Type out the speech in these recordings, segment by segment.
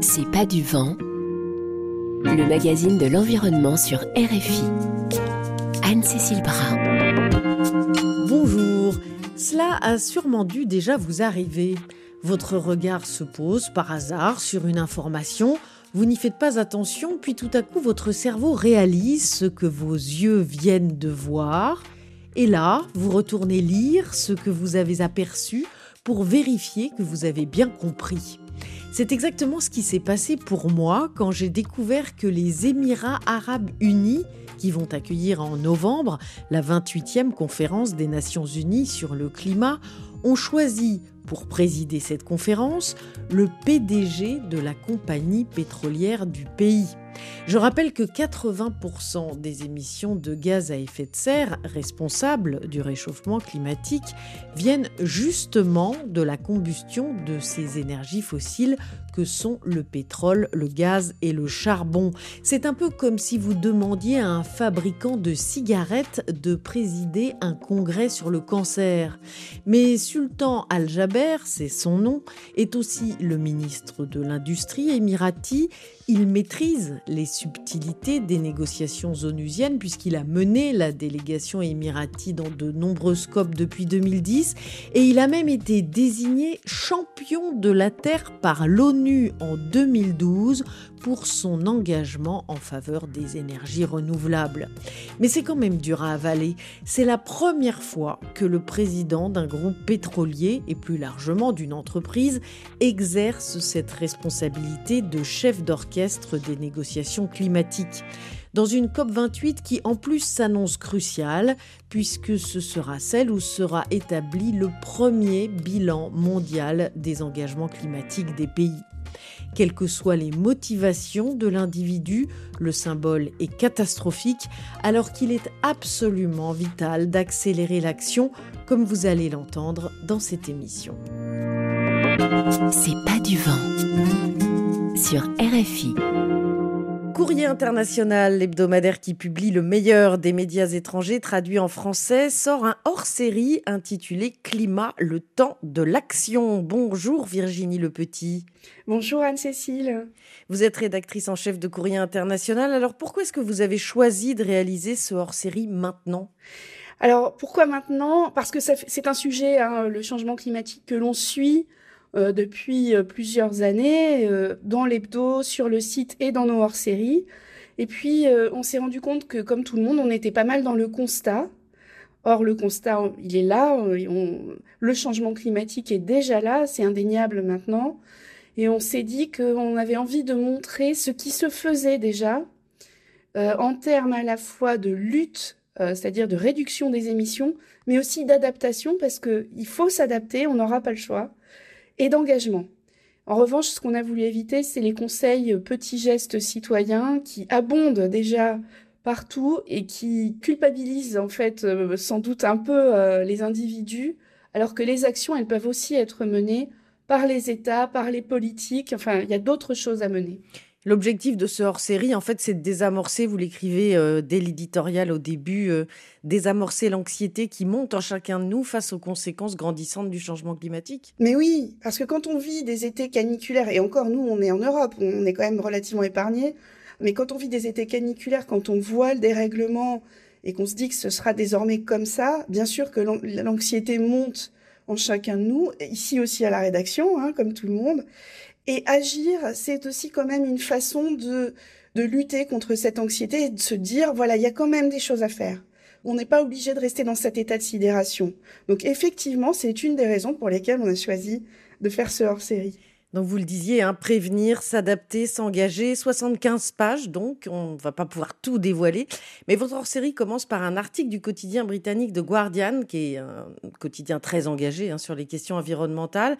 C'est pas du vent, le magazine de l'environnement sur RFI. Anne-Cécile Brun. Bonjour, cela a sûrement dû déjà vous arriver. Votre regard se pose par hasard sur une information, vous n'y faites pas attention, puis tout à coup votre cerveau réalise ce que vos yeux viennent de voir, et là, vous retournez lire ce que vous avez aperçu pour vérifier que vous avez bien compris. C'est exactement ce qui s'est passé pour moi quand j'ai découvert que les Émirats arabes unis, qui vont accueillir en novembre la 28e conférence des Nations unies sur le climat, ont choisi pour présider cette conférence le PDG de la compagnie pétrolière du pays. Je rappelle que 80% des émissions de gaz à effet de serre responsables du réchauffement climatique viennent justement de la combustion de ces énergies fossiles que sont le pétrole, le gaz et le charbon. C'est un peu comme si vous demandiez à un fabricant de cigarettes de présider un congrès sur le cancer. Mais Sultan Al-Jaber, c'est son nom, est aussi le ministre de l'Industrie émirati. Il maîtrise les subtilités des négociations onusiennes puisqu'il a mené la délégation émirati dans de nombreux scopes depuis 2010 et il a même été désigné champion de la Terre par l'ONU en 2012 pour son engagement en faveur des énergies renouvelables. Mais c'est quand même dur à avaler. C'est la première fois que le président d'un groupe pétrolier et plus largement d'une entreprise exerce cette responsabilité de chef d'orchestre des négociations climatiques. Dans une COP28 qui en plus s'annonce cruciale, puisque ce sera celle où sera établi le premier bilan mondial des engagements climatiques des pays. Quelles que soient les motivations de l'individu, le symbole est catastrophique alors qu'il est absolument vital d'accélérer l'action comme vous allez l'entendre dans cette émission. C'est pas du vent sur RFI. Courrier international, l'hebdomadaire qui publie le meilleur des médias étrangers traduit en français, sort un hors-série intitulé Climat, le temps de l'action. Bonjour Virginie Le Petit. Bonjour Anne-Cécile. Vous êtes rédactrice en chef de Courrier international. Alors pourquoi est-ce que vous avez choisi de réaliser ce hors-série maintenant? Alors pourquoi maintenant? Parce que c'est un sujet, hein, le changement climatique, que l'on suit euh, depuis euh, plusieurs années euh, dans l'hebdo, sur le site et dans nos hors-séries. Et puis, on s'est rendu compte que, comme tout le monde, on était pas mal dans le constat. Or, le constat, il est là. le changement climatique est déjà là, c'est indéniable maintenant. Et on s'est dit qu'on avait envie de montrer ce qui se faisait déjà en termes à la fois de lutte, c'est-à-dire de réduction des émissions, mais aussi d'adaptation, parce qu'il faut s'adapter, on n'aura pas le choix et d'engagement. En revanche, ce qu'on a voulu éviter, c'est les conseils petits gestes citoyens qui abondent déjà partout et qui culpabilisent en fait euh, sans doute un peu euh, les individus, alors que les actions, elles peuvent aussi être menées par les États, par les politiques, enfin, il y a d'autres choses à mener. L'objectif de ce hors-série, en fait, c'est de désamorcer, vous l'écrivez euh, dès l'éditorial au début, euh, désamorcer l'anxiété qui monte en chacun de nous face aux conséquences grandissantes du changement climatique. Mais oui, parce que quand on vit des étés caniculaires, et encore nous, on est en Europe, on est quand même relativement épargnés, mais quand on vit des étés caniculaires, quand on voit le dérèglement et qu'on se dit que ce sera désormais comme ça, bien sûr que l'anxiété monte en chacun de nous, ici aussi à la rédaction, hein, comme tout le monde. Et agir, c'est aussi quand même une façon de, de lutter contre cette anxiété et de se dire, voilà, il y a quand même des choses à faire. On n'est pas obligé de rester dans cet état de sidération. Donc effectivement, c'est une des raisons pour lesquelles on a choisi de faire ce hors-série. Donc vous le disiez, hein, prévenir, s'adapter, s'engager, 75 pages, donc on ne va pas pouvoir tout dévoiler. Mais votre hors-série commence par un article du quotidien britannique The Guardian, qui est un quotidien très engagé hein, sur les questions environnementales.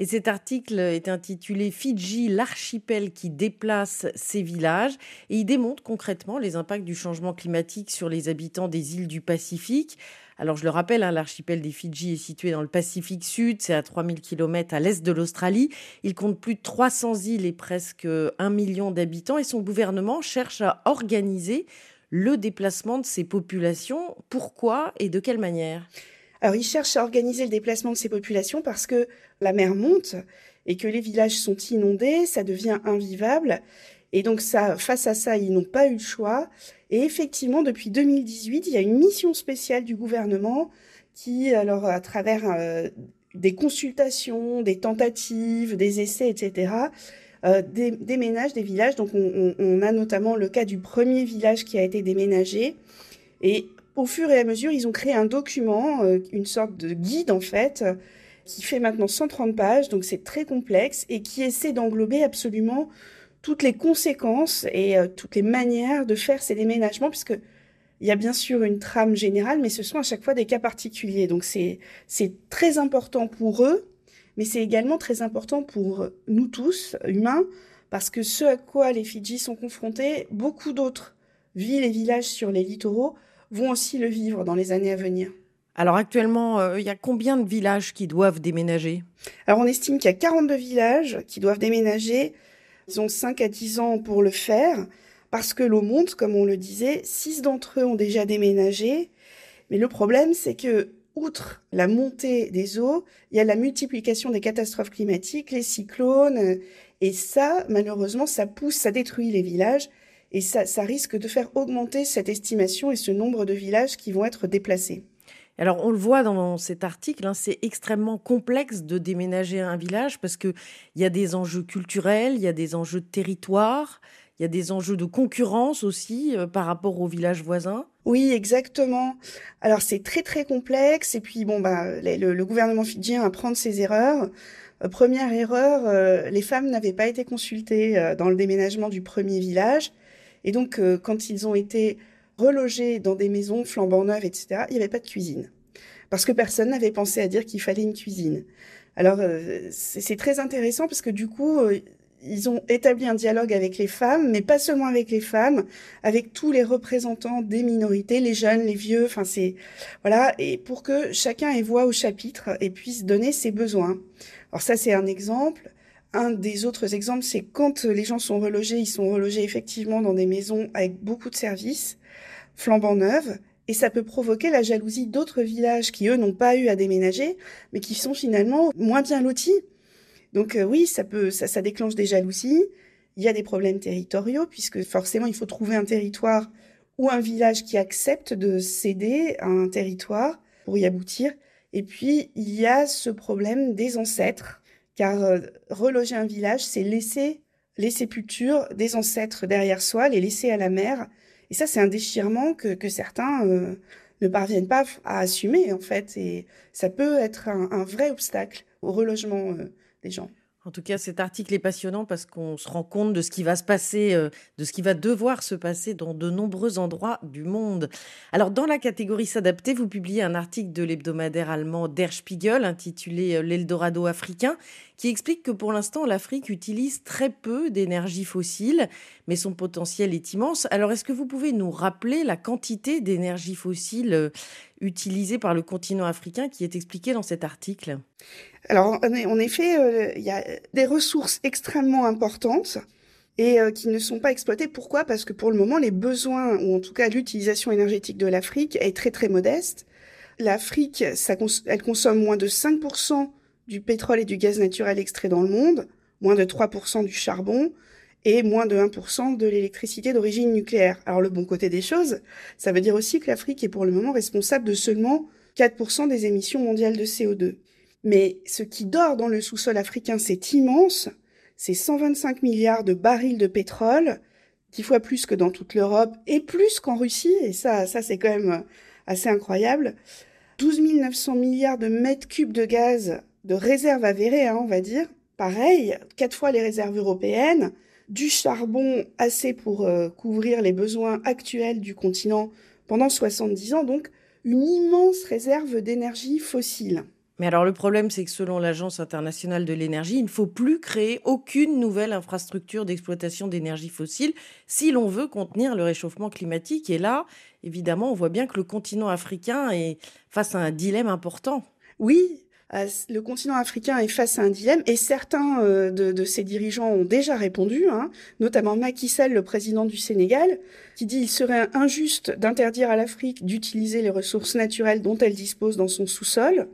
Et cet article est intitulé Fidji, l'archipel qui déplace ses villages. Et il démontre concrètement les impacts du changement climatique sur les habitants des îles du Pacifique. Alors je le rappelle, hein, l'archipel des Fidji est situé dans le Pacifique Sud, c'est à 3000 km à l'est de l'Australie. Il compte plus de 300 îles et presque 1 million d'habitants et son gouvernement cherche à organiser le déplacement de ces populations. Pourquoi et de quelle manière? Alors, il cherche à organiser le déplacement de ces populations parce que la mer monte et que les villages sont inondés, ça devient invivable. Et donc ça, face à ça, ils n'ont pas eu le choix. Et effectivement, depuis 2018, il y a une mission spéciale du gouvernement qui, alors à travers euh, des consultations, des tentatives, des essais, etc., euh, déménage des villages. Donc on, a notamment le cas du premier village qui a été déménagé. Et au fur et à mesure, ils ont créé un document, euh, une sorte de guide en fait, qui fait maintenant 130 pages, donc c'est très complexe, et qui essaie d'englober absolument toutes les conséquences et euh, toutes les manières de faire ces déménagements, puisque il y a bien sûr une trame générale, mais ce sont à chaque fois des cas particuliers. Donc c'est très important pour eux, mais c'est également très important pour nous tous, humains, parce que ce à quoi les Fidji sont confrontés, beaucoup d'autres villes et villages sur les littoraux vont aussi le vivre dans les années à venir. Alors actuellement, euh, il y a combien de villages qui doivent déménager? Alors on estime qu'il y a 42 villages qui doivent déménager. Ils ont 5 à 10 ans pour le faire parce que l'eau monte, comme on le disait. 6 d'entre eux ont déjà déménagé. Mais le problème, c'est que, outre la montée des eaux, il y a la multiplication des catastrophes climatiques, les cyclones. Et ça, malheureusement, ça pousse, ça détruit les villages. Et ça, ça risque de faire augmenter cette estimation et ce nombre de villages qui vont être déplacés. Alors, on le voit dans cet article, hein, c'est extrêmement complexe de déménager un village parce qu'il y a des enjeux culturels, il y a des enjeux de territoire, il y a des enjeux de concurrence aussi euh, par rapport aux villages voisins. Oui, exactement. Alors, c'est très, très complexe. Et puis, bon, bah, le, gouvernement fidjien apprend de ses erreurs. Euh, première erreur, euh, les femmes n'avaient pas été consultées dans le déménagement du premier village. Et donc, quand ils ont été relogés dans des maisons flambant neuves, etc., il n'y avait pas de cuisine. Parce que personne n'avait pensé à dire qu'il fallait une cuisine. Alors, euh, c'est très intéressant parce que du coup, euh, ils ont établi un dialogue avec les femmes, mais pas seulement avec les femmes, avec tous les représentants des minorités, les jeunes, les vieux, enfin c'est voilà, et pour que chacun ait voix au chapitre et puisse donner ses besoins. Alors ça c'est un exemple. Un des autres exemples, c'est quand les gens sont relogés, ils sont relogés effectivement dans des maisons avec beaucoup de services flambant neuve, et ça peut provoquer la jalousie d'autres villages qui, eux, n'ont pas eu à déménager, mais qui sont finalement moins bien lotis. Donc euh, oui, ça peut, ça, ça déclenche des jalousies. Il y a des problèmes territoriaux, puisque forcément, il faut trouver un territoire ou un village qui accepte de céder à un territoire pour y aboutir. Et puis, il y a ce problème des ancêtres, car euh, reloger un village, c'est laisser les sépultures des ancêtres derrière soi, les laisser à la mer, et ça, c'est un déchirement que, certains euh, ne parviennent pas à assumer, en fait. Et ça peut être un, un vrai obstacle au relogement euh, des gens. En tout cas, cet article est passionnant parce qu'on se rend compte de ce qui va se passer, euh, de ce qui va devoir se passer dans de nombreux endroits du monde. Alors, dans la catégorie s'adapter, vous publiez un article de l'hebdomadaire allemand Der Spiegel intitulé euh, L'Eldorado africain qui explique que pour l'instant, l'Afrique utilise très peu d'énergie fossile, mais son potentiel est immense. Alors, est-ce que vous pouvez nous rappeler la quantité d'énergie fossile euh, utilisée par le continent africain qui est expliquée dans cet article? Alors, en effet, euh, il y a des ressources extrêmement importantes et euh, qui ne sont pas exploitées. Pourquoi? Parce que pour le moment, les besoins, ou en tout cas l'utilisation énergétique de l'Afrique, est très très modeste. L'Afrique, elle consomme moins de 5% du pétrole et du gaz naturel extrait dans le monde, moins de 3% du charbon et moins de 1% de l'électricité d'origine nucléaire. Alors le bon côté des choses, ça veut dire aussi que l'Afrique est pour le moment responsable de seulement 4% des émissions mondiales de CO2. Mais ce qui dort dans le sous-sol africain, c'est immense. C'est 125 milliards de barils de pétrole, dix fois plus que dans toute l'Europe et plus qu'en Russie. Et ça, ça c'est quand même assez incroyable. 12 900 milliards de mètres cubes de gaz de réserves avérées, hein, on va dire. Pareil, quatre fois les réserves européennes. Du charbon assez pour euh, couvrir les besoins actuels du continent pendant 70 ans. Donc, une immense réserve d'énergie fossile. Mais alors le problème, c'est que selon l'Agence internationale de l'énergie, il ne faut plus créer aucune nouvelle infrastructure d'exploitation d'énergie fossile si l'on veut contenir le réchauffement climatique. Et là, évidemment, on voit bien que le continent africain est face à un dilemme important. Oui, euh, le continent africain est face à un dilemme et certains euh, de, ses dirigeants ont déjà répondu, hein, notamment Macky Sall, le président du Sénégal, qui dit il serait injuste d'interdire à l'Afrique d'utiliser les ressources naturelles dont elle dispose dans son sous-sol.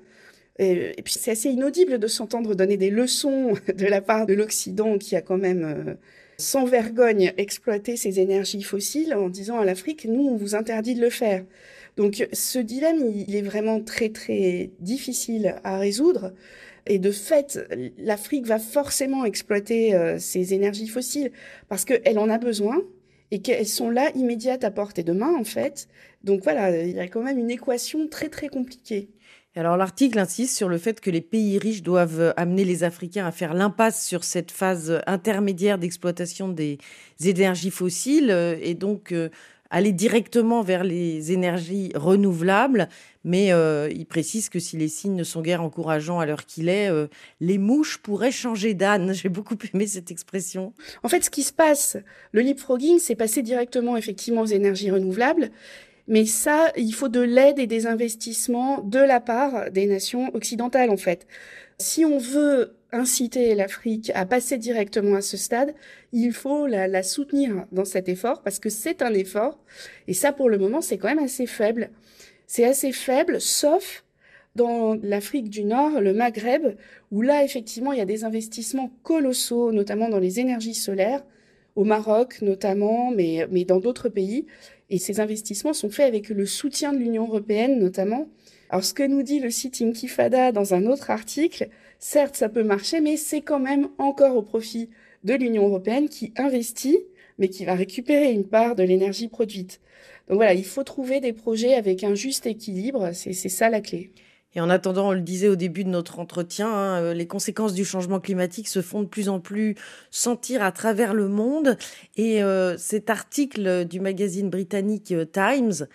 Et, puis c'est assez inaudible de s'entendre donner des leçons de la part de l'Occident qui a quand même euh, sans vergogne exploité ces énergies fossiles en disant à l'Afrique, nous, on vous interdit de le faire. Donc ce dilemme, il est vraiment très très difficile à résoudre. Et de fait, l'Afrique va forcément exploiter euh, ces énergies fossiles parce qu'elle en a besoin et qu'elles sont là immédiates à portée de main en fait. Donc voilà, il y a quand même une équation très très compliquée. Alors l'article insiste sur le fait que les pays riches doivent amener les Africains à faire l'impasse sur cette phase intermédiaire d'exploitation des énergies fossiles euh, et donc euh, aller directement vers les énergies renouvelables. Mais euh, il précise que si les signes ne sont guère encourageants à l'heure qu'il est, les mouches pourraient changer d'âne. J'ai beaucoup aimé cette expression. En fait, ce qui se passe, le leapfrogging, c'est passer directement effectivement aux énergies renouvelables. Mais ça, il faut de l'aide et des investissements de la part des nations occidentales, en fait. Si on veut inciter l'Afrique à passer directement à ce stade, il faut la, soutenir dans cet effort parce que c'est un effort. Et ça, pour le moment, c'est quand même assez faible. C'est assez faible, sauf dans l'Afrique du Nord, le Maghreb, où là, effectivement, il y a des investissements colossaux, notamment dans les énergies solaires, au Maroc notamment, mais, mais dans d'autres pays. Et ces investissements sont faits avec le soutien de l'Union européenne notamment. Alors ce que nous dit le site Inkifada dans un autre article, certes ça peut marcher, mais c'est quand même encore au profit de l'Union européenne qui investit, mais qui va récupérer une part de l'énergie produite. Donc voilà, il faut trouver des projets avec un juste équilibre, c'est ça la clé. Et en attendant, on le disait au début de notre entretien, hein, euh, les conséquences du changement climatique se font de plus en plus sentir à travers le monde. Et euh, cet article du magazine britannique euh, Times,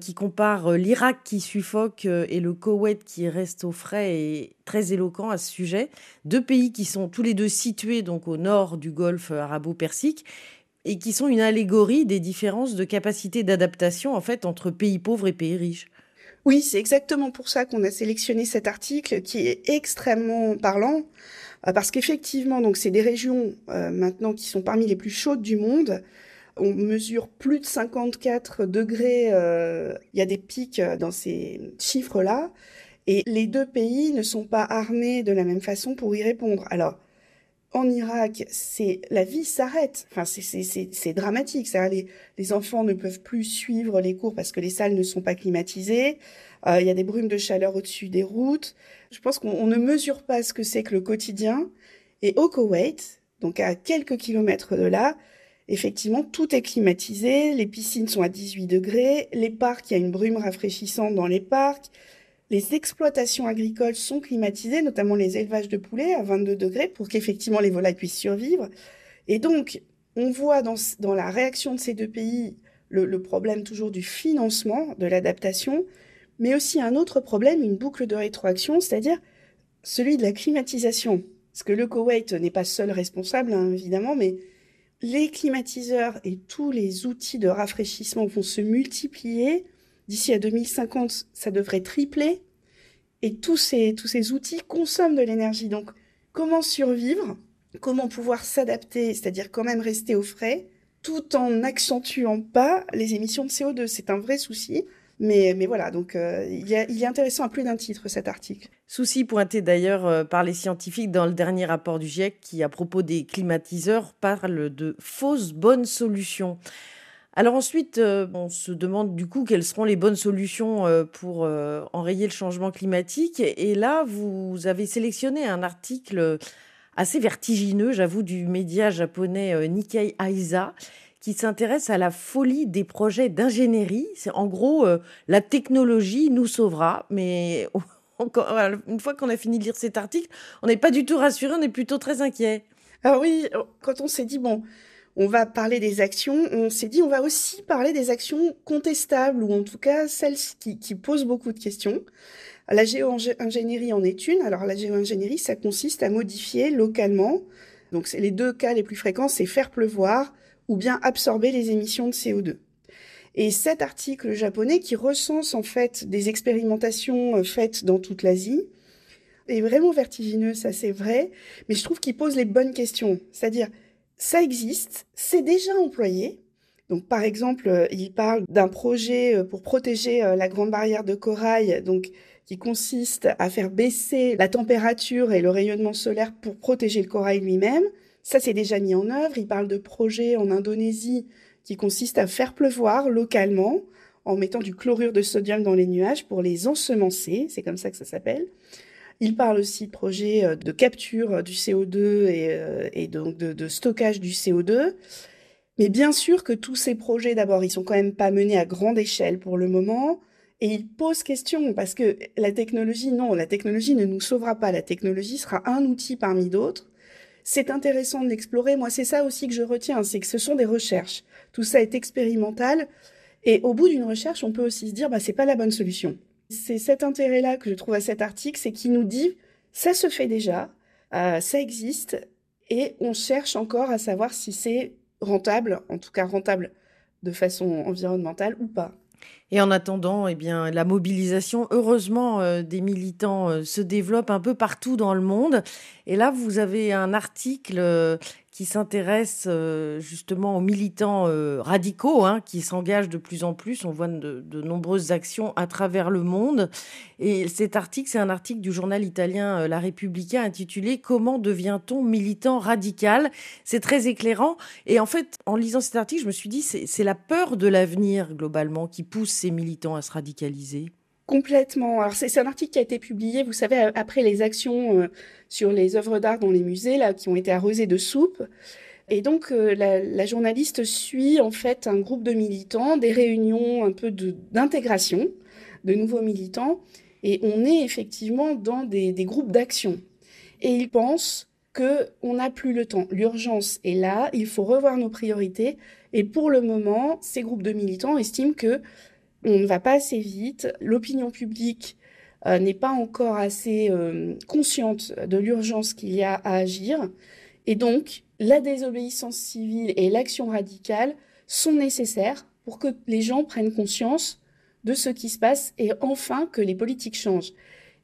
qui compare l'Irak qui suffoque et le Koweït qui reste au frais, est très éloquent à ce sujet. Deux pays qui sont tous les deux situés donc au nord du Golfe arabo-persique et qui sont une allégorie des différences de capacité d'adaptation en fait entre pays pauvres et pays riches. Oui, c'est exactement pour ça qu'on a sélectionné cet article qui est extrêmement parlant euh, parce qu'effectivement, donc c'est des régions euh, maintenant qui sont parmi les plus chaudes du monde. On mesure plus de 54 degrés. Euh, il y a des pics dans ces chiffres-là. Et les deux pays ne sont pas armés de la même façon pour y répondre. Alors, en Irak, c'est la vie s'arrête. Enfin, c'est dramatique. Les, les enfants ne peuvent plus suivre les cours parce que les salles ne sont pas climatisées. Euh, il y a des brumes de chaleur au-dessus des routes. Je pense qu'on ne mesure pas ce que c'est que le quotidien. Et au Koweït, donc à quelques kilomètres de là, effectivement, tout est climatisé. Les piscines sont à 18 degrés. Les parcs, il y a une brume rafraîchissante dans les parcs. Les exploitations agricoles sont climatisées, notamment les élevages de poulets à 22 degrés pour qu'effectivement les volailles puissent survivre. Et donc, on voit dans, la réaction de ces deux pays le, problème toujours du financement, de l'adaptation, mais aussi un autre problème, une boucle de rétroaction, c'est-à-dire celui de la climatisation. Parce que le Koweït n'est pas seul responsable, hein, évidemment, mais les climatiseurs et tous les outils de rafraîchissement vont se multiplier D'ici à 2050, ça devrait tripler. Et tous ces, tous ces outils consomment de l'énergie. Donc, comment survivre? Comment pouvoir s'adapter, c'est-à-dire quand même rester au frais, tout en n'accentuant pas les émissions de CO2 C'est un vrai souci. Mais, mais voilà, donc euh, il, y il, est intéressant à plus d'un titre cet article. Souci pointé d'ailleurs euh, par les scientifiques dans le dernier rapport du GIEC qui, à propos des climatiseurs, parle de fausses bonnes solutions. Alors ensuite, euh, on se demande du coup quelles seront les bonnes solutions euh, pour euh, enrayer le changement climatique. Et là, vous avez sélectionné un article assez vertigineux, j'avoue, du média japonais Nikkei Aisa, qui s'intéresse à la folie des projets d'ingénierie. C'est en gros, la technologie nous sauvera, mais une fois qu'on a fini de lire cet article, on n'est pas du tout rassuré, on est plutôt très inquiet. Ah oui, quand on s'est dit, bon, on va parler des actions, on s'est dit on va aussi parler des actions contestables, ou en tout cas celles qui, posent beaucoup de questions. La géo-ingénierie en est une. Alors la géo-ingénierie, ça consiste à modifier localement. Donc les deux cas les plus fréquents, c'est faire pleuvoir ou bien absorber les émissions de CO2. Et cet article japonais qui recense en fait des expérimentations euh, faites dans toute l'Asie est vraiment vertigineux, ça c'est vrai, mais je trouve qu'il pose les bonnes questions. C'est-à-dire, ça existe, c'est déjà employé. Donc, par exemple, euh, il parle d'un projet euh, pour protéger euh, la grande barrière de corail. Donc, qui consiste à faire baisser la température et le rayonnement solaire pour protéger le corail lui-même. Ça, c'est déjà mis en œuvre. Il parle de projets en Indonésie qui consistent à faire pleuvoir localement en mettant du chlorure de sodium dans les nuages pour les ensemencer. C'est comme ça que ça s'appelle. Il parle aussi de projets euh, de capture du CO2 et, et donc de, de, stockage du CO2. Mais bien sûr que tous ces projets, d'abord, ils sont quand même pas menés à grande échelle pour le moment. Et ils posent question parce que la technologie, non, la technologie ne nous sauvera pas. La technologie sera un outil parmi d'autres. C'est intéressant de l'explorer. Moi, c'est ça aussi que je retiens, c'est que ce sont des recherches. Tout ça est expérimental. Et au bout d'une recherche, on peut aussi se dire, bah, c'est pas la bonne solution. C'est cet intérêt-là que je trouve à cet article, c'est qu'il nous dit, ça se fait déjà, euh, ça existe, et on cherche encore à savoir si c'est rentable, en tout cas rentable de façon environnementale ou pas. Et en attendant, eh bien, la mobilisation, heureusement, euh, des militants euh, se développe un peu partout dans le monde. Et là, vous avez un article qui s'intéresse euh, justement aux militants euh, radicaux, hein, qui s'engagent de plus en plus. On voit de, nombreuses actions à travers le monde. Et cet article, c'est un article du journal italien euh, La Repubblica intitulé Comment devient-on militant radical? C'est très éclairant. Et en fait, en lisant cet article, je me suis dit, c'est la peur de l'avenir, globalement, qui pousse ces militants à se radicaliser. Complètement. Alors c'est un article qui a été publié, vous savez, après les actions euh, sur les œuvres d'art dans les musées, là, qui ont été arrosées de soupe. Et donc euh, la, journaliste suit en fait un groupe de militants, des réunions un peu d'intégration de, nouveaux militants, et on est effectivement dans des, groupes d'action. Et ils pensent que on n'a plus le temps. L'urgence est là, il faut revoir nos priorités. Et pour le moment, ces groupes de militants estiment que on ne va pas assez vite, l'opinion publique euh, n'est pas encore assez euh, consciente de l'urgence qu'il y a à agir, et donc la désobéissance civile et l'action radicale sont nécessaires pour que les gens prennent conscience de ce qui se passe et enfin que les politiques changent.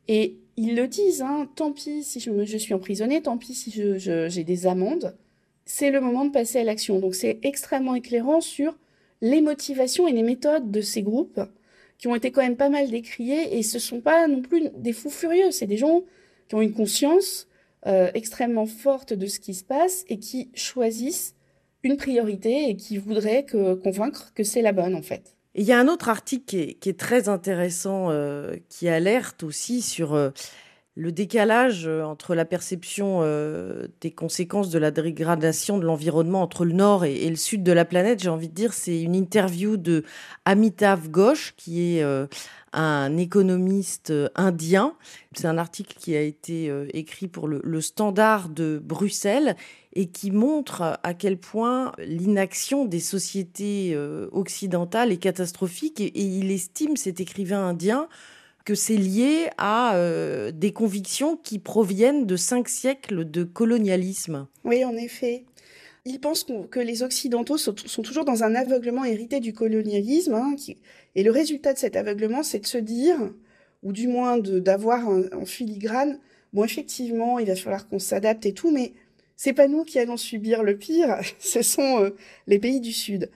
Et ils le disent, hein, tant pis si je, je, suis emprisonné, tant pis si j'ai des amendes, c'est le moment de passer à l'action. Donc c'est extrêmement éclairant sur les motivations et les méthodes de ces groupes qui ont été quand même pas mal décriés et ce sont pas non plus des fous furieux, c'est des gens qui ont une conscience euh, extrêmement forte de ce qui se passe et qui choisissent une priorité et qui voudraient que, convaincre que c'est la bonne en fait. Il y a un autre article qui est, qui est très intéressant euh, qui alerte aussi sur euh, le décalage euh, entre la perception euh, des conséquences de la dégradation de l'environnement entre le nord et, le sud de la planète, j'ai envie de dire, c'est une interview de Amitav Ghosh, qui est euh, un économiste indien. C'est un article qui a été écrit pour le, Standard de Bruxelles et qui montre à quel point l'inaction des sociétés occidentales est catastrophique. Et il estime, cet écrivain indien, que c'est lié à euh, des convictions qui proviennent de cinq siècles de colonialisme. Oui, en effet. Il pense qu que les Occidentaux sont, toujours dans un aveuglement hérité du colonialisme. Hein. Et le résultat de cet aveuglement, c'est de se dire, ou du moins d'avoir en filigrane, bon, effectivement, il va falloir qu'on s'adapte et tout, mais c'est pas nous qui allons subir le pire, ce sont euh, les pays du Sud.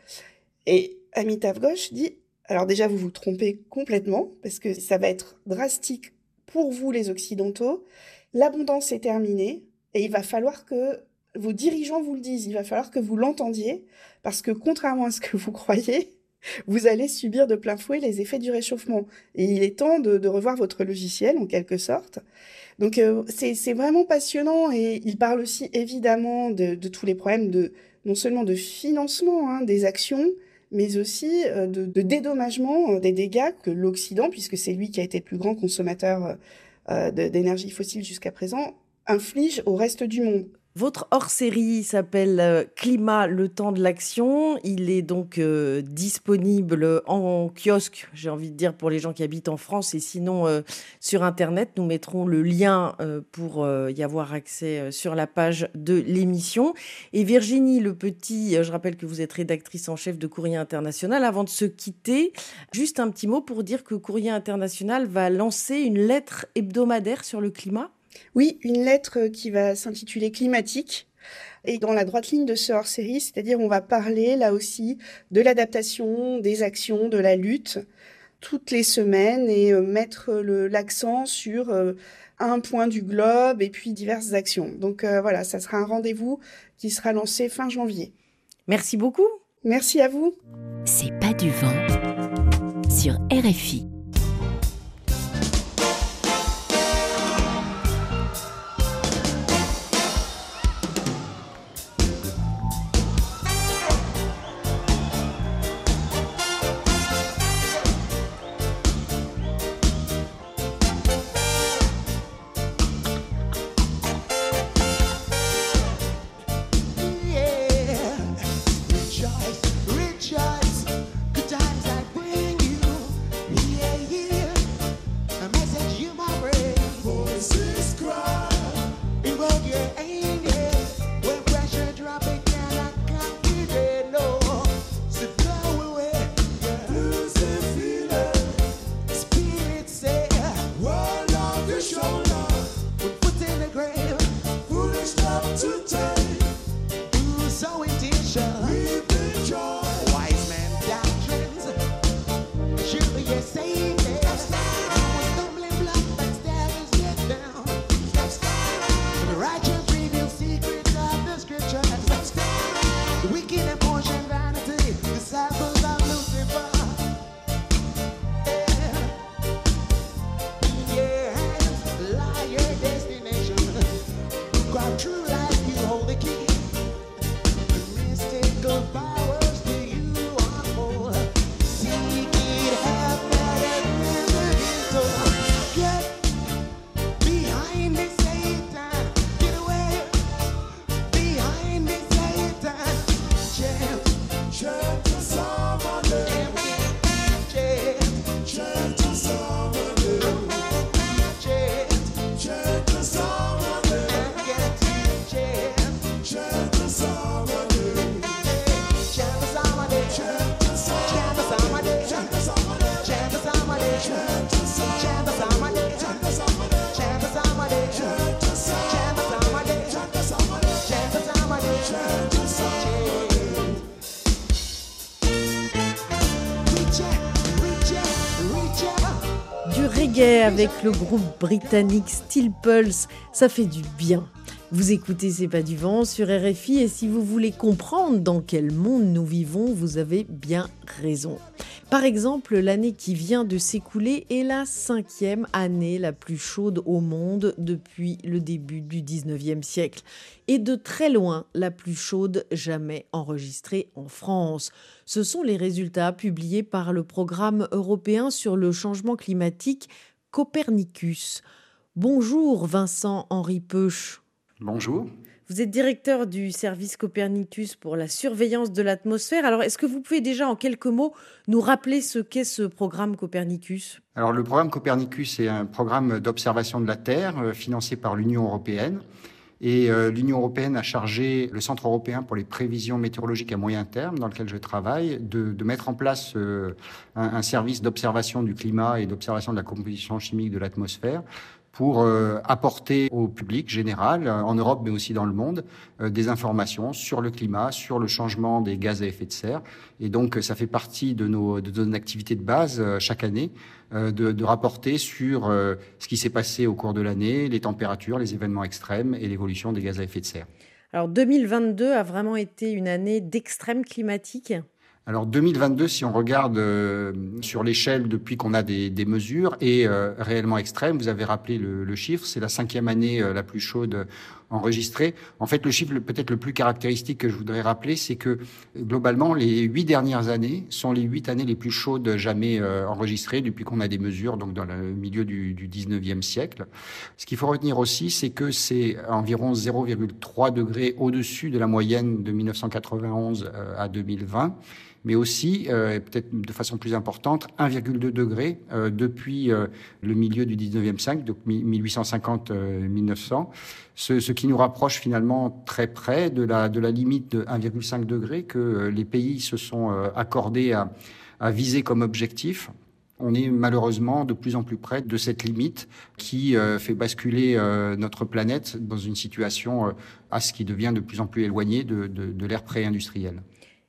Et Amitav Ghosh dit, alors déjà, vous vous trompez complètement, parce que ça va être drastique pour vous les Occidentaux. L'abondance est terminée, et il va falloir que vos dirigeants vous le disent, il va falloir que vous l'entendiez, parce que contrairement à ce que vous croyez, vous allez subir de plein fouet les effets du réchauffement. Et il est temps de, revoir votre logiciel, en quelque sorte. Donc euh, c'est vraiment passionnant, et il parle aussi évidemment de, de, tous les problèmes de non seulement de financement hein, des actions, mais aussi euh, de, dédommagement euh, des dégâts que l'Occident, puisque c'est lui qui a été le plus grand consommateur euh, d'énergie fossile jusqu'à présent, inflige au reste du monde. Votre hors-série s'appelle euh, Climat, le temps de l'action. Il est donc euh, disponible en kiosque, j'ai envie de dire, pour les gens qui habitent en France et sinon euh, sur Internet. Nous mettrons le lien pour y avoir accès sur la page de l'émission. Et Virginie Le Petit, je rappelle que vous êtes rédactrice en chef de Courrier International. Avant de se quitter, juste un petit mot pour dire que Courrier International va lancer une lettre hebdomadaire sur le climat. Oui, une lettre qui va s'intituler Climatique et dans la droite ligne de ce hors-série, c'est-à-dire on va parler là aussi de l'adaptation, des actions, de la lutte, toutes les semaines et mettre l'accent sur un point du globe et puis diverses actions. Donc voilà, ça sera un rendez-vous qui sera lancé fin janvier. Merci beaucoup. Merci à vous. C'est pas du vent sur RFI. Avec le groupe britannique Steel Pulse. Ça fait du bien. Vous écoutez C'est pas du vent sur RFI et si vous voulez comprendre dans quel monde nous vivons, vous avez bien raison. Par exemple, l'année qui vient de s'écouler est la cinquième année la plus chaude au monde depuis le début du 19e siècle et de très loin la plus chaude jamais enregistrée en France. Ce sont les résultats publiés par le programme européen sur le changement climatique Copernicus. Bonjour Vincent-Henri Peuch. Bonjour. Vous êtes directeur du service Copernicus pour la surveillance de l'atmosphère. Alors, est-ce que vous pouvez déjà en quelques mots nous rappeler ce qu'est ce programme Copernicus? Alors, le programme Copernicus est un programme d'observation de la Terre euh, financé par l'Union européenne. Et euh, l'Union européenne a chargé le Centre européen pour les prévisions météorologiques à moyen terme, dans lequel je travaille, de, mettre en place euh, un, service d'observation du climat et d'observation de la composition chimique de l'atmosphère pour euh, apporter au public général, euh, en Europe mais aussi dans le monde, euh, des informations sur le climat, sur le changement des gaz à effet de serre. Et donc, ça fait partie de nos, de nos activités de base chaque année, de, de, rapporter sur ce qui s'est passé au cours de l'année, les températures, les événements extrêmes et l'évolution des gaz à effet de serre. Alors 2022 a vraiment été une année d'extrême climatique alors 2022, si on regarde euh, sur l'échelle depuis qu'on a des, des mesures, est euh, réellement extrême. Vous avez rappelé le, le chiffre, c'est la cinquième année euh, la plus chaude enregistrée. En fait, le chiffre peut-être le plus caractéristique que je voudrais rappeler, c'est que globalement, les huit dernières années sont les huit années les plus chaudes jamais enregistrées depuis qu'on a des mesures, donc dans le milieu du, du 19e siècle. Ce qu'il faut retenir aussi, c'est que c'est environ 0,3 degrés au-dessus de la moyenne de 1991 à 2020 mais aussi, euh, peut-être de façon plus importante, 1,2 degré euh, depuis euh, le milieu du 19e siècle, donc 1850-1900, ce, ce, qui nous rapproche finalement très près de la, de la limite de 1,5 degré que les pays se sont accordés à, viser comme objectif. On est malheureusement de plus en plus près de cette limite qui fait basculer notre planète dans une situation à ce qui devient de plus en plus éloignée de, de, de l'ère pré-industrielle.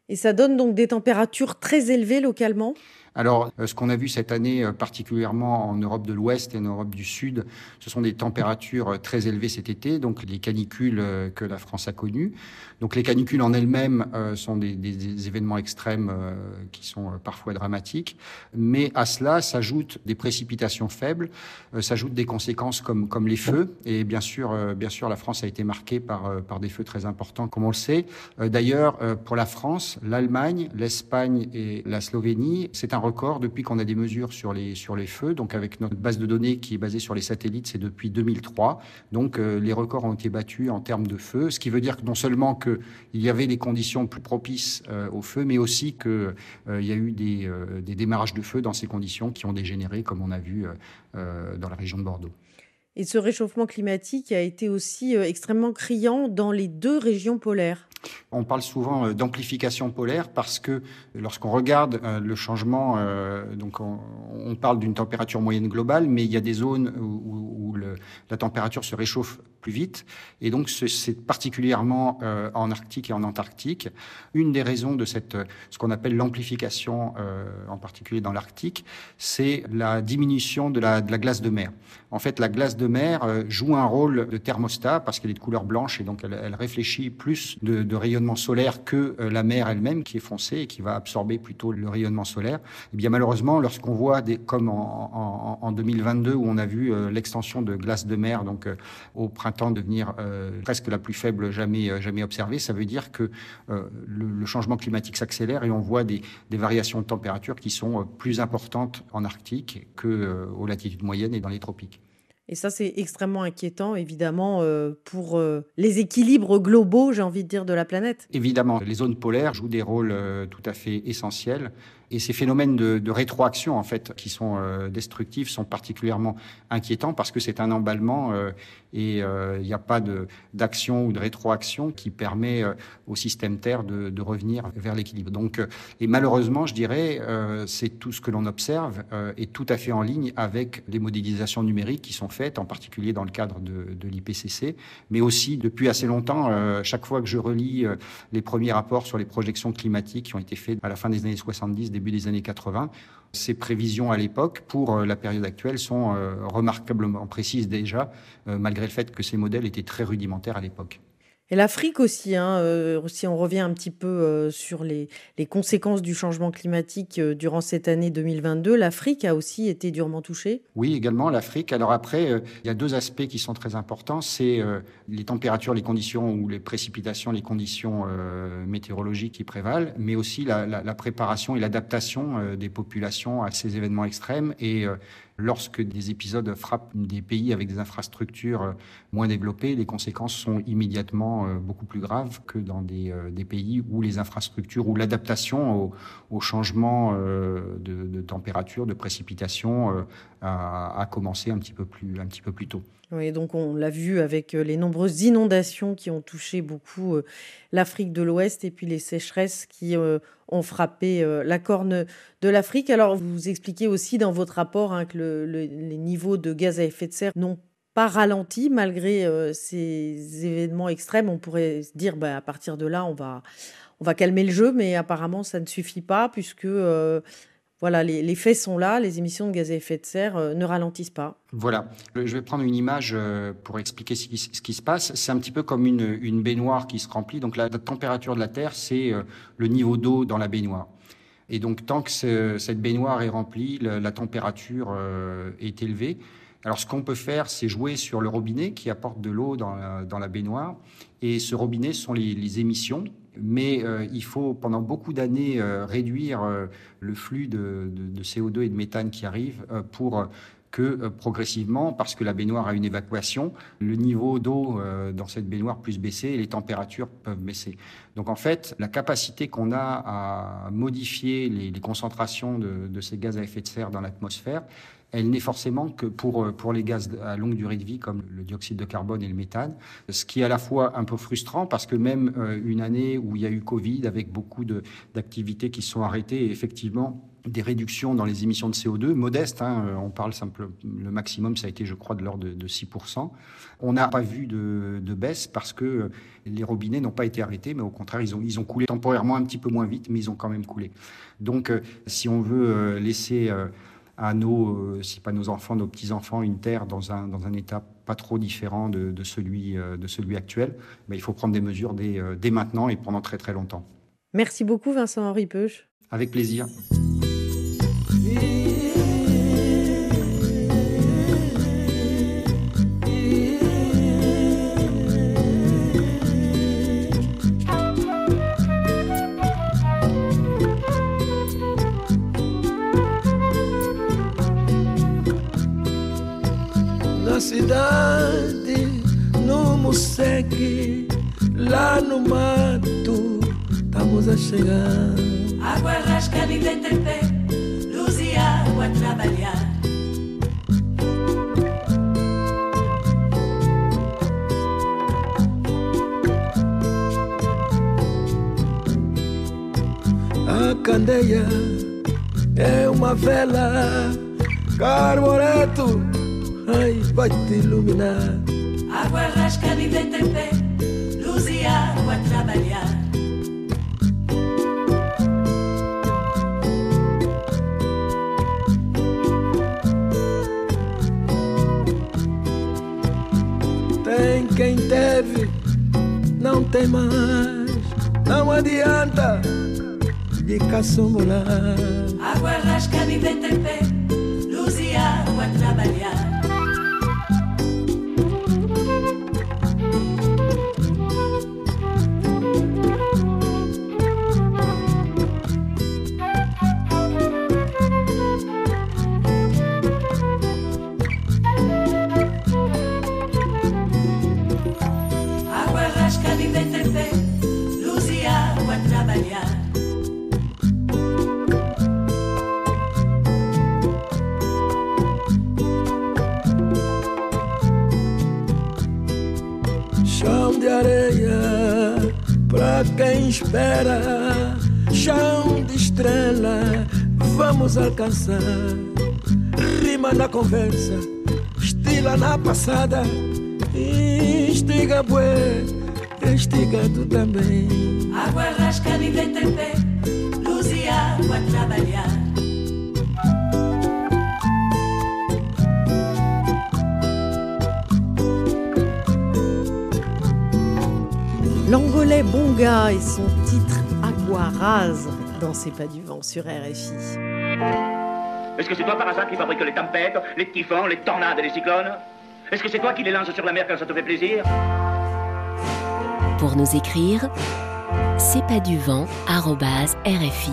Et ça donne donc des températures très élevées localement Alors, ce qu'on a vu cette année, particulièrement en Europe de l'Ouest et en Europe du Sud, ce sont des températures très élevées cet été, donc les canicules que la France a connues. Donc les canicules en elles-mêmes sont des, des, événements extrêmes qui sont parfois dramatiques, mais à cela s'ajoutent des précipitations faibles, s'ajoutent des conséquences comme, comme les feux, et bien sûr, bien sûr, la France a été marquée par, par des feux très importants, comme on le sait. D'ailleurs, pour la France, l'Allemagne, l'Espagne et la Slovénie, c'est un record depuis qu'on a des mesures sur les, sur les feux. Donc avec notre base de données qui est basée sur les satellites, c'est depuis 2003. Donc euh, les records ont été battus en termes de feux, ce qui veut dire que non seulement qu'il y avait des conditions plus propices euh, au feu, mais aussi qu'il euh, y a eu des, des démarrages de feu dans ces conditions qui ont dégénéré, comme on a vu dans la région de Bordeaux. Et ce réchauffement climatique a été aussi extrêmement criant dans les deux régions polaires. On parle souvent euh, d'amplification polaire parce que lorsqu'on regarde euh, le changement, euh, on, parle d'une température moyenne globale, mais il y a des zones où, la température se réchauffe plus vite, et donc c'est particulièrement en Arctique et en Antarctique. Une des raisons de cette, ce qu'on appelle l'amplification, en particulier dans l'Arctique, c'est la diminution de la, glace de mer. En fait, la glace de mer joue un rôle de thermostat parce qu'elle est de couleur blanche et donc elle, réfléchit plus de rayonnement solaire que euh, la mer elle-même qui est foncée et qui va absorber plutôt le rayonnement solaire. Et eh bien malheureusement, lorsqu'on voit des, comme en, en, 2022 où on a vu euh, l'extension de glace de mer donc euh, au printemps devenir presque la plus faible jamais jamais observée, ça veut dire que le, changement climatique s'accélère et on voit des, des, variations de température qui sont plus importantes en Arctique que aux latitudes moyennes et dans les tropiques. Et ça, c'est extrêmement inquiétant, évidemment, euh, pour euh, les équilibres globaux, j'ai envie de dire, de la planète. Évidemment, les zones polaires jouent des rôles euh, tout à fait essentiels. Et ces phénomènes de, de rétroaction, en fait, qui sont destructifs, sont particulièrement inquiétants parce que c'est un emballement et il n'y a pas d'action ou de rétroaction qui permet au système Terre de, de revenir vers l'équilibre. Donc, et malheureusement, je dirais, c'est tout ce que l'on observe est tout à fait en ligne avec les modélisations numériques qui sont en particulier dans le cadre de, l'IPCC, mais aussi depuis assez longtemps, euh, chaque fois que je relis euh, les premiers rapports sur les projections climatiques qui ont été faits à la fin des années 70, début des années 80, ces prévisions à l'époque pour euh, la période actuelle sont remarquablement précises déjà, malgré le fait que ces modèles étaient très rudimentaires à l'époque. Et l'Afrique aussi, hein, euh, si on revient un petit peu euh, sur les, conséquences du changement climatique euh, durant cette année 2022, l'Afrique a aussi été durement touchée Oui, également l'Afrique. Alors après, il y a deux aspects qui sont très importants. C'est les températures, les conditions ou les précipitations, les conditions météorologiques qui prévalent, mais aussi la, la préparation et l'adaptation des populations à ces événements extrêmes. Et Lorsque des épisodes frappent des pays avec des infrastructures euh, moins développées, les conséquences sont immédiatement euh, beaucoup plus graves que dans des, euh, pays où les infrastructures, où l'adaptation au, au, changement de, température, de précipitation a, commencé un un petit peu plus tôt. Oui, donc on l'a vu avec les nombreuses inondations qui ont touché beaucoup l'Afrique de l'Ouest et puis les sécheresses qui ont frappé euh, la corne de l'Afrique. Alors, vous expliquez aussi dans votre rapport hein, que les niveaux de gaz à effet de serre n'ont pas ralenti malgré euh, ces événements extrêmes. On pourrait se dire, bah, à partir de là, on va, on va calmer le jeu, mais apparemment, ça ne suffit pas puisque euh, voilà, les, faits sont là, les émissions de gaz à effet de serre euh, ne ralentissent pas. Voilà, je vais prendre une image euh, pour expliquer ce qui, se passe. C'est un petit peu comme une, baignoire qui se remplit. Donc la, température de la Terre, c'est euh, le niveau d'eau dans la baignoire. Et donc tant que cette baignoire est remplie, la, température est élevée. Alors ce qu'on peut faire, c'est jouer sur le robinet qui apporte de l'eau dans, la, baignoire. Et ce robinet sont les émissions mais euh, il faut pendant beaucoup d'années euh, réduire euh, le flux de, CO2 et de méthane qui arrive pour que progressivement, parce que la baignoire a une évacuation, le niveau d'eau dans cette baignoire puisse baisser et les températures peuvent baisser. Donc en fait, la capacité qu'on a à modifier les, concentrations de, ces gaz à effet de serre dans l'atmosphère, elle n'est forcément que pour, euh, pour les gaz à longue durée de vie comme le dioxyde de carbone et le méthane, ce qui est à la fois un peu frustrant parce que même euh, une année où il y a eu Covid avec beaucoup d'activités qui sont arrêtées, effectivement, des réductions dans les émissions de CO2 modestes. Hein, on parle simple, le maximum, ça a été, je crois, de l'ordre de, 6%. On n'a pas vu de, baisse parce que les robinets n'ont pas été arrêtés, mais au contraire, ils ont, ils ont coulé temporairement un petit peu moins vite, mais ils ont quand même coulé. Donc, euh, si on veut euh, laisser euh, à nos, si pas nos enfants, nos petits-enfants, une terre dans un, dans un état pas trop différent de, celui, de celui actuel, ben, il faut prendre des mesures dès, dès maintenant et pendant très très longtemps. Merci beaucoup Vincent-Henri Peuch. Avec plaisir. Cidade, no Moseque, lá no mato, estamos a chegar. Água rasca de pé água trabalhar. A candeia é uma vela, carbureto, ai, vai te iluminar. Água rasca de vento em pé, luz e água a trabalhar. Quem teve não tem mais. Não adianta de caçumbular. Água rasca de vento em pé, luz e água a trabalhar. espera, chão de estrela, vamos alcançar. Rima na conversa, estila na passada, instiga bué, instiga tu também. Água rasca de vento em pé, luz e água trabalhar. L'Angolais Bonga et son titre Aqua Rase dans C'est pas du vent sur RFI. Est-ce que c'est toi par hasard qui fabrique les tempêtes, les typhons, les tornades et les cyclones? Est-ce que c'est toi qui les lances sur la mer quand ça te fait plaisir? Pour nous écrire, c'est pas du vent rfi.fr.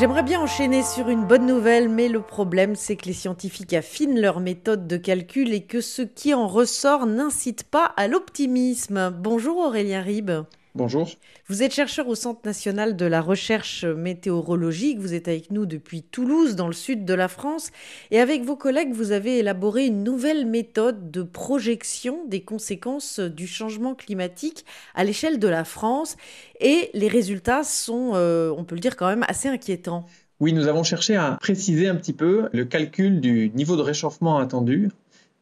J'aimerais bien enchaîner sur une bonne nouvelle, mais le problème c'est que les scientifiques affinent leur méthode de calcul et que ce qui en ressort n'incite pas à l'optimisme. Bonjour Aurélien Ribes. Bonjour. Vous êtes chercheur au Centre national de la recherche météorologique. Vous êtes avec nous depuis Toulouse, dans le sud de la France. Et avec vos collègues, vous avez élaboré une nouvelle méthode de projection des conséquences du changement climatique à l'échelle de la France. Et les résultats sont, euh, on peut le dire, quand même assez inquiétants. Oui, nous avons cherché à préciser un petit peu le calcul du niveau de réchauffement attendu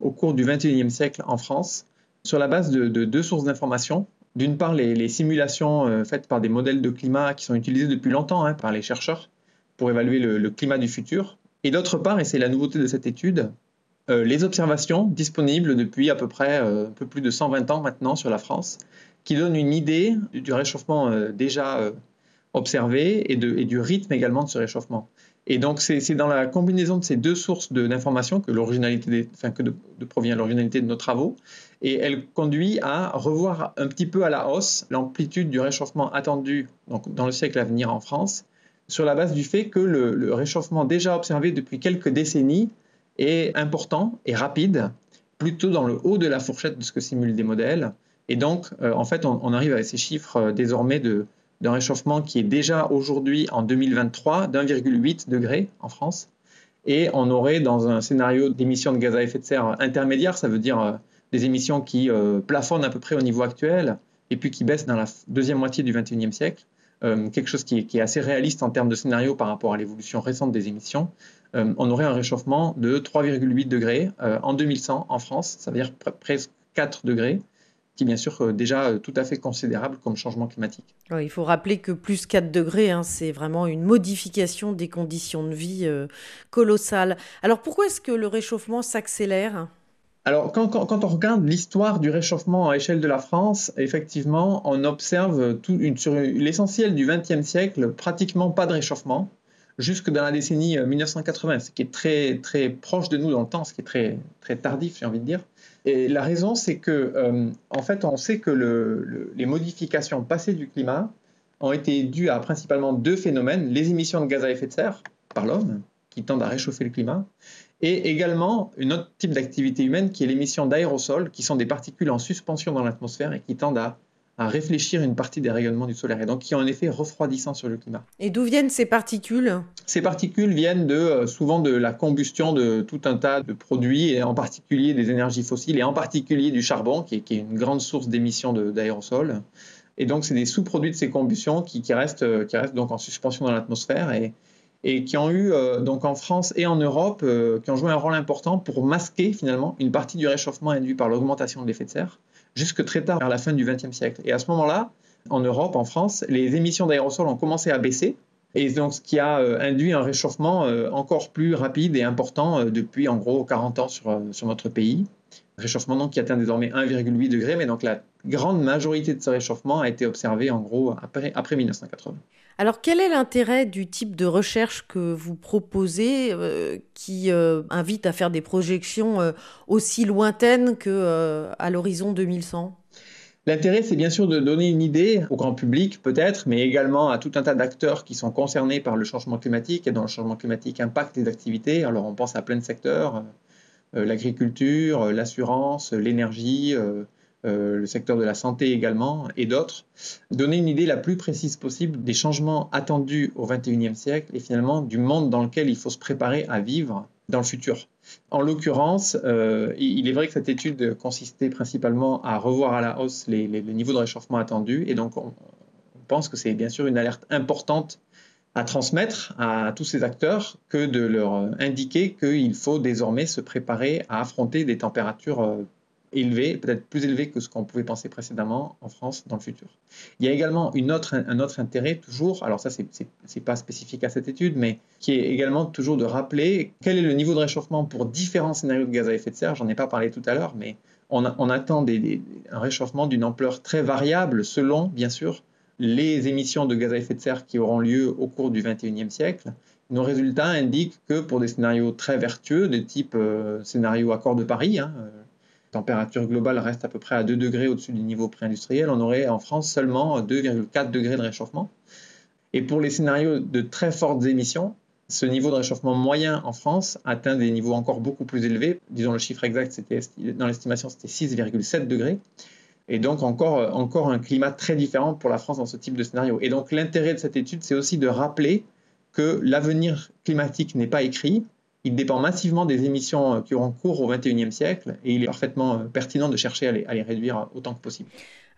au cours du XXIe siècle en France sur la base de deux sources d'informations d'une part, les, simulations euh, faites par des modèles de climat qui sont utilisés depuis longtemps hein, par les chercheurs pour évaluer le, climat du futur. Et d'autre part, et c'est la nouveauté de cette étude, euh, les observations disponibles depuis à peu près euh, un peu plus de 120 ans maintenant sur la France, qui donnent une idée du réchauffement déjà observé et, du rythme également de ce réchauffement. Et donc, c'est dans la combinaison de ces deux sources d'informations que, que de, provient l'originalité de nos travaux et elle conduit à revoir un petit peu à la hausse l'amplitude du réchauffement attendu donc, dans le siècle à venir en France, sur la base du fait que le, réchauffement déjà observé depuis quelques décennies est important et rapide, plutôt dans le haut de la fourchette de ce que simulent des modèles. Et donc, euh, en fait, on, arrive à ces chiffres euh, désormais d'un réchauffement qui est déjà aujourd'hui, en 2023, d'1,8 degré en France. Et on aurait dans un scénario d'émissions de gaz à effet de serre intermédiaire, ça veut dire euh, des émissions qui euh, plafonnent à peu près au niveau actuel et puis qui baissent dans la deuxième moitié du XXIe siècle, euh, quelque chose qui est, assez réaliste en termes de scénario par rapport à l'évolution récente des émissions, euh, on aurait un réchauffement de 3,8 degrés en 2100 en France, ça veut dire presque 4 degrés, qui est bien sûr déjà tout à fait considérable comme changement climatique. Il faut rappeler que plus 4 degrés, hein, c'est vraiment une modification des conditions de vie euh, colossale. Alors pourquoi est-ce que le réchauffement s'accélère? Alors, quand, on regarde l'histoire du réchauffement à échelle de la France, effectivement, on observe sur l'essentiel du XXe siècle pratiquement pas de réchauffement, jusque dans la décennie 1980, ce qui est très, très proche de nous dans le temps, ce qui est très, très tardif, j'ai envie de dire. Et la raison, c'est que, euh, en fait, on sait que le, le, les modifications passées du climat ont été dues à principalement deux phénomènes les émissions de gaz à effet de serre par l'homme, qui tendent à réchauffer le climat, et également un autre type d'activité humaine qui est l'émission d'aérosols, qui sont des particules en suspension dans l'atmosphère et qui tendent à, à, réfléchir une partie des rayonnements du solaire, et donc qui ont un effet refroidissant sur le climat. Et d'où viennent ces particules? Ces particules viennent de, euh, souvent de la combustion de tout un tas de produits, et en particulier des énergies fossiles, et en particulier du charbon, qui est, qui est une grande source d'émissions d'aérosols. Et donc, c'est des sous-produits de ces combustions qui, qui, restent, euh, qui restent donc en suspension dans l'atmosphère et, et qui ont eu, euh, donc en France et en Europe, euh, qui ont joué un rôle important pour masquer finalement une partie du réchauffement induit par l'augmentation de l'effet de serre, jusque très tard, vers la fin du XXe siècle. Et à ce moment-là, en Europe, en France, les émissions d'aérosols ont commencé à baisser, et donc ce qui a euh, induit un réchauffement encore plus rapide et important depuis en gros 40 ans sur, sur notre pays. Réchauffement donc qui atteint désormais 1,8 degré, mais donc la grande majorité de ce réchauffement a été observé en gros après 1980. Alors, quel est l'intérêt du type de recherche que vous proposez euh, qui euh, invite à faire des projections euh, aussi lointaines que euh, à l'horizon 2100 L'intérêt, c'est bien sûr de donner une idée au grand public, peut-être, mais également à tout un tas d'acteurs qui sont concernés par le changement climatique et dont le changement climatique impacte les activités. Alors, on pense à plein de secteurs l'agriculture, l'assurance, l'énergie le secteur de la santé également, et d'autres, donner une idée la plus précise possible des changements attendus au XXIe siècle et finalement du monde dans lequel il faut se préparer à vivre dans le futur. En l'occurrence, euh, il est vrai que cette étude consistait principalement à revoir à la hausse les, les, les niveaux de réchauffement attendus, et donc on, on pense que c'est bien sûr une alerte importante à transmettre à tous ces acteurs que de leur indiquer qu'il faut désormais se préparer à affronter des températures euh, élevé, peut-être plus élevé que ce qu'on pouvait penser précédemment en France dans le futur. Il y a également un autre intérêt, toujours, alors ça, c'est n'est pas spécifique à cette étude, mais qui est également toujours de rappeler quel est le niveau de réchauffement pour différents scénarios de gaz à effet de serre. J'en ai pas parlé tout à l'heure, mais on, attend un réchauffement d'une ampleur très variable selon, bien sûr, les émissions de gaz à effet de serre qui auront lieu au cours du 21e siècle. Nos résultats indiquent que pour des scénarios très vertueux, de type euh, scénario accord de Paris, hein, température globale reste à peu près à 2 degrés au-dessus du niveau pré-industriel, on aurait en France seulement 2,4 degrés de réchauffement. Et pour les scénarios de très fortes émissions, ce niveau de réchauffement moyen en France atteint des niveaux encore beaucoup plus élevés. Disons le chiffre exact, dans l'estimation, c'était 6,7 degrés. Et donc encore un climat très différent pour la France dans ce type de scénario. Et donc l'intérêt de cette étude, c'est aussi de rappeler que l'avenir climatique n'est pas écrit, il dépend massivement des émissions qui auront cours au XXIe siècle et il est parfaitement pertinent de chercher à les, à les réduire autant que possible.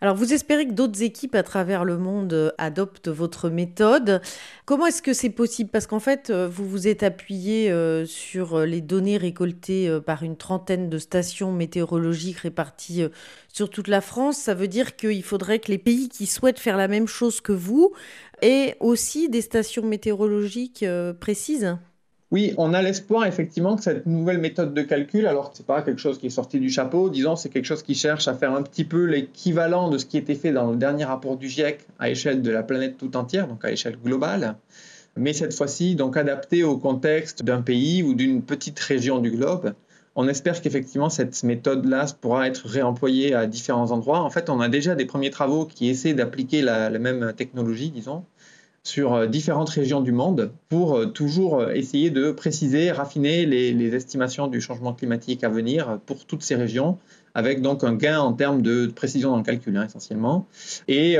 Alors, vous espérez que d'autres équipes à travers le monde adoptent votre méthode. Comment est-ce que c'est possible? Parce qu'en fait, vous vous êtes appuyé euh, sur les données récoltées euh, par une trentaine de stations météorologiques réparties euh, sur toute la France. Ça veut dire qu'il faudrait que les pays qui souhaitent faire la même chose que vous aient aussi des stations météorologiques précises? Oui, on a l'espoir effectivement que cette nouvelle méthode de calcul, alors que ce n'est pas quelque chose qui est sorti du chapeau, disons, c'est quelque chose qui cherche à faire un petit peu l'équivalent de ce qui était fait dans le dernier rapport du GIEC à échelle de la planète tout entière, donc à échelle globale, mais cette fois-ci donc adapté au contexte d'un pays ou d'une petite région du globe. On espère qu'effectivement cette méthode-là pourra être réemployée à différents endroits. En fait, on a déjà des premiers travaux qui essaient d'appliquer la, la même technologie, disons sur euh, différentes régions du monde pour euh, toujours euh, essayer de préciser, raffiner les, estimations du changement climatique à venir pour toutes ces régions, avec donc un gain en termes de précision dans le calcul hein, essentiellement. Et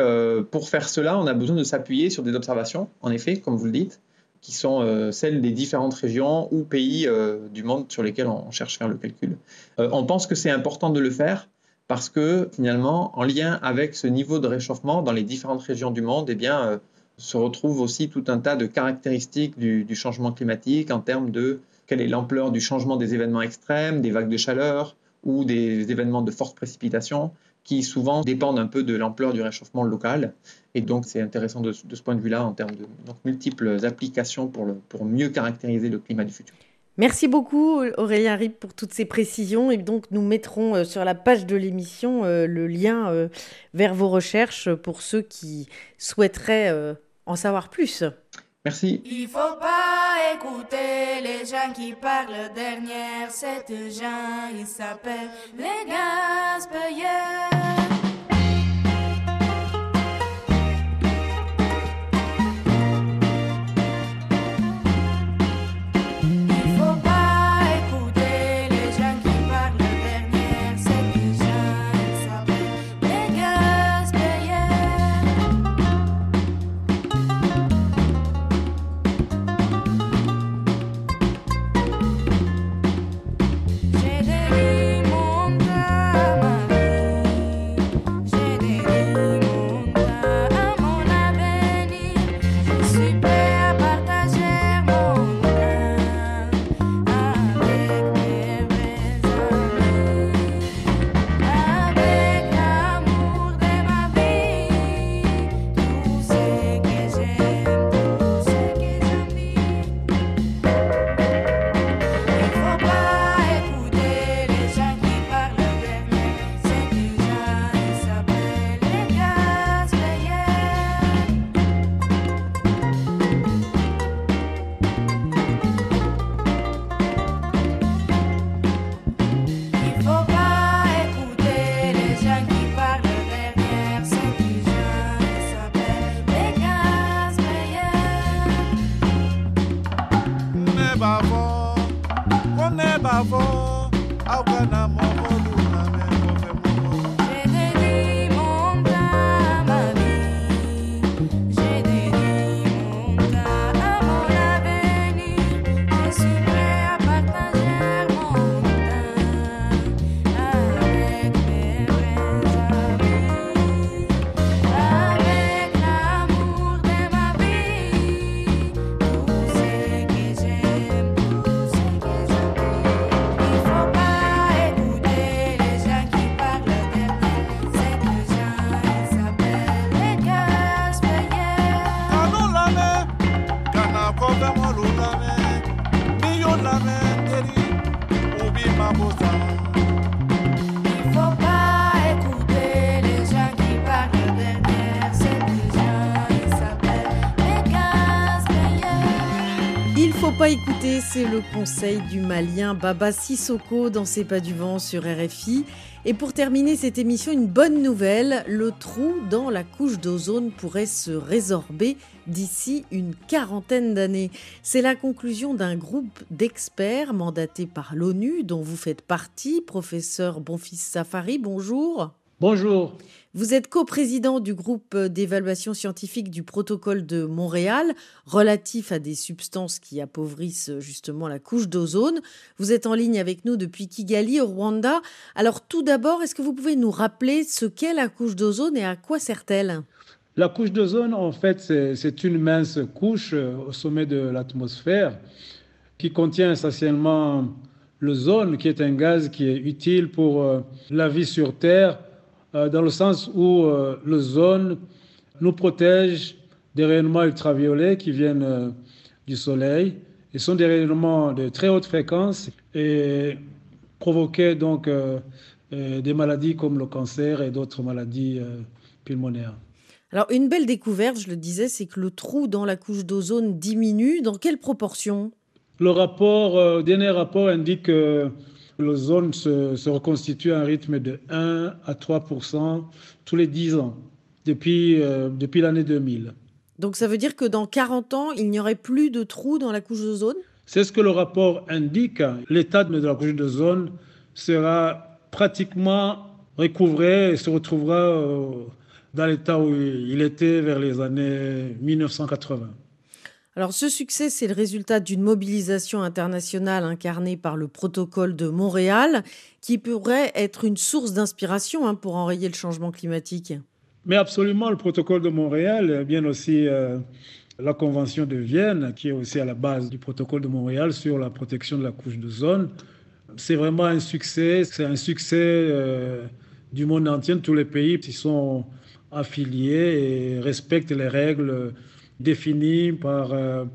pour faire cela, on a besoin de s'appuyer sur des observations, en effet, comme vous le dites, qui sont celles des différentes régions ou pays du monde sur lesquels on cherche à faire le calcul. on pense que c'est important de le faire parce que finalement, en lien avec ce niveau de réchauffement dans les différentes régions du monde, eh bien, se retrouve aussi tout un tas de caractéristiques du, changement climatique en termes de quelle est l'ampleur du changement des événements extrêmes, des vagues de chaleur ou des événements de forte précipitation qui souvent dépendent un peu de l'ampleur du réchauffement local. Et donc, c'est intéressant de, ce point de vue-là en termes de multiples applications pour, pour mieux caractériser le climat du futur. Merci beaucoup Aurélien Rip pour toutes ces précisions et donc nous mettrons euh, sur la page de l'émission euh, le lien euh, vers vos recherches pour ceux qui souhaiteraient en savoir plus. Merci. Il faut pas écouter les gens qui parlent derrière cette gens, ils s'appellent les gaspilleurs. Pas écouter, c'est le conseil du Malien Baba Sissoko dans C'est pas du vent sur RFI. Et pour terminer cette émission, une bonne nouvelle, le trou dans la couche d'ozone pourrait se résorber d'ici une quarantaine d'années. C'est la conclusion d'un groupe d'experts mandatés par l'ONU dont vous faites partie, professeur Bonfils Safari, bonjour. Bonjour. Vous êtes coprésident du groupe d'évaluation scientifique du protocole de Montréal relatif à des substances qui appauvrissent justement la couche d'ozone. Vous êtes en ligne avec nous depuis Kigali au Rwanda. Alors tout d'abord, est-ce que vous pouvez nous rappeler ce qu'est la couche d'ozone et à quoi sert-elle? La couche d'ozone, en fait, c'est une mince couche euh, au sommet de l'atmosphère qui contient essentiellement l'ozone, qui est un gaz qui est utile pour euh, la vie sur Terre dans le sens où euh, l'ozone nous protège des rayonnements ultraviolets qui viennent euh, du Soleil et sont des rayonnements de très haute fréquence et provoquaient donc des maladies comme le cancer et d'autres maladies pulmonaires. Alors une belle découverte, je le disais, c'est que le trou dans la couche d'ozone diminue. Dans quelle proportion? Le rapport, le dernier rapport indique que l'ozone se, se, reconstitue à un rythme de 1 à 3 tous les 10 ans, depuis, euh, depuis l'année 2000. Donc ça veut dire que dans 40 ans, il n'y aurait plus de trous dans la couche d'ozone C'est ce que le rapport indique. L'état de la couche d'ozone sera pratiquement recouvré et se retrouvera euh, dans l'état où il était vers les années 1980. Alors ce succès, c'est le résultat d'une mobilisation internationale incarnée par le protocole de Montréal, qui pourrait être une source d'inspiration hein, pour enrayer le changement climatique. Mais absolument, le protocole de Montréal, bien aussi euh, la Convention de Vienne, qui est aussi à la base du protocole de Montréal sur la protection de la couche d'ozone. C'est vraiment un succès, c'est un succès euh, du monde entier, tous les pays qui sont affiliés et respectent les règles définies par euh,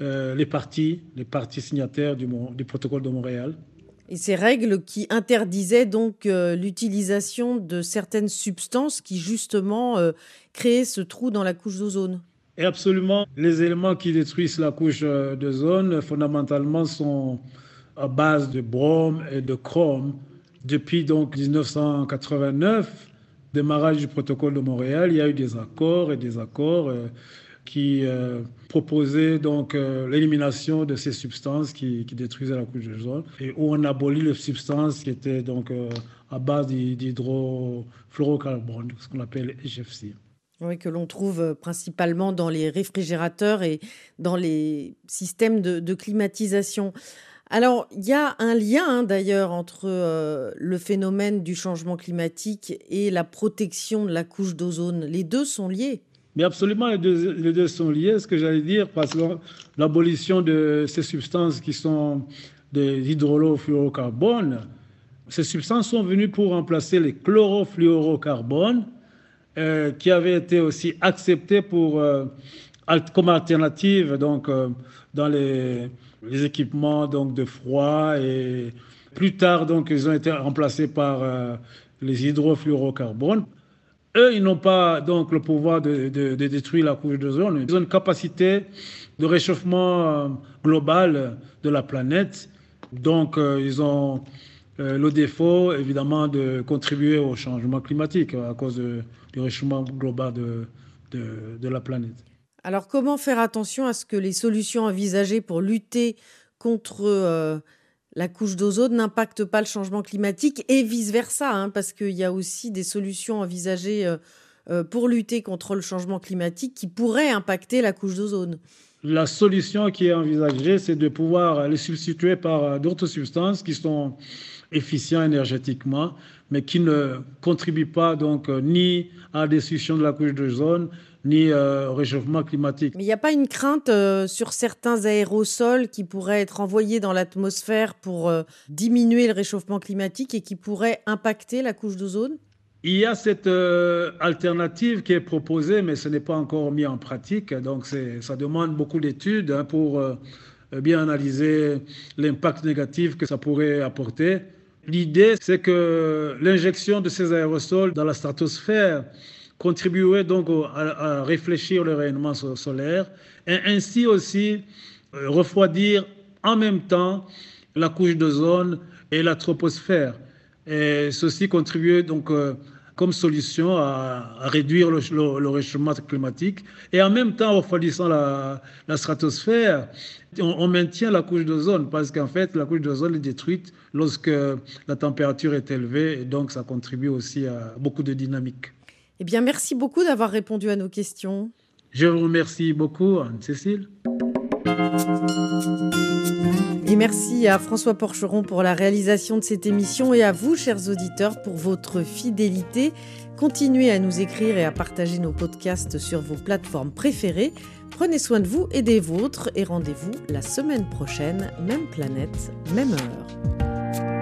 euh, les partis, les partis signataires du, du, protocole de Montréal. Et ces règles qui interdisaient donc euh, l'utilisation de certaines substances qui justement créaient ce trou dans la couche d'ozone. Et absolument, les éléments qui détruisent la couche d'ozone fondamentalement sont à base de brome et de chrome. Depuis donc 1989, démarrage du protocole de Montréal, il y a eu des accords et des accords qui euh, proposait donc euh, l'élimination de ces substances qui, détruisaient la couche d'ozone et où on abolit les substances qui étaient donc euh, à base d'hydrofluorocarbone, ce qu'on appelle HFC. Oui, que l'on trouve principalement dans les réfrigérateurs et dans les systèmes de, climatisation. Alors, il y a un lien hein, d'ailleurs entre le phénomène du changement climatique et la protection de la couche d'ozone. Les deux sont liés. Mais absolument, les deux, sont liés, ce que j'allais dire, parce que l'abolition de ces substances qui sont des hydrofluorocarbones, ces substances sont venues pour remplacer les chlorofluorocarbones, euh, qui avaient été aussi acceptés pour, euh, comme alternative donc, euh, dans les, les, équipements donc, de froid. Et plus tard, donc, ils ont été remplacés par les hydrofluorocarbones. Eux, ils n'ont pas donc le pouvoir de, détruire la couche d'ozone. Ils ont une capacité de réchauffement euh, global de la planète. Donc, euh, ils ont euh, le défaut, évidemment, de contribuer au changement climatique à cause du réchauffement global de, de, la planète. Alors, comment faire attention à ce que les solutions envisagées pour lutter contre la couche d'ozone n'impacte pas le changement climatique et vice-versa, hein, parce qu'il y a aussi des solutions envisagées euh, euh, pour lutter contre le changement climatique qui pourraient impacter la couche d'ozone. La solution qui est envisagée, c'est de pouvoir les substituer par euh, d'autres substances qui sont efficientes énergétiquement, mais qui ne contribuent pas donc ni à la destruction de la couche d'ozone, ni euh, au réchauffement climatique. Mais il n'y a pas une crainte euh, sur certains aérosols qui pourraient être envoyés dans l'atmosphère pour euh, diminuer le réchauffement climatique et qui pourraient impacter la couche d'ozone? Il y a cette alternative qui est proposée, mais ce n'est pas encore mis en pratique. Donc, ça demande beaucoup d'études hein, pour bien analyser l'impact négatif que ça pourrait apporter. L'idée, c'est que l'injection de ces aérosols dans la stratosphère contribuerait donc à, réfléchir le rayonnement solaire et ainsi aussi euh, refroidir en même temps la couche d'ozone et la troposphère. Et ceci contribuerait donc euh, comme solution à, réduire le, réchauffement climatique et en même temps, en refroidissant la, stratosphère, on, maintient la couche d'ozone parce qu'en fait, la couche d'ozone est détruite lorsque la température est élevée et donc ça contribue aussi à beaucoup de dynamique. Eh bien, merci beaucoup d'avoir répondu à nos questions. Je vous remercie beaucoup, Anne-Cécile. Et merci à François Porcheron pour la réalisation de cette émission et à vous, chers auditeurs, pour votre fidélité. Continuez à nous écrire et à partager nos podcasts sur vos plateformes préférées. Prenez soin de vous et des vôtres et rendez-vous la semaine prochaine, même planète, même heure.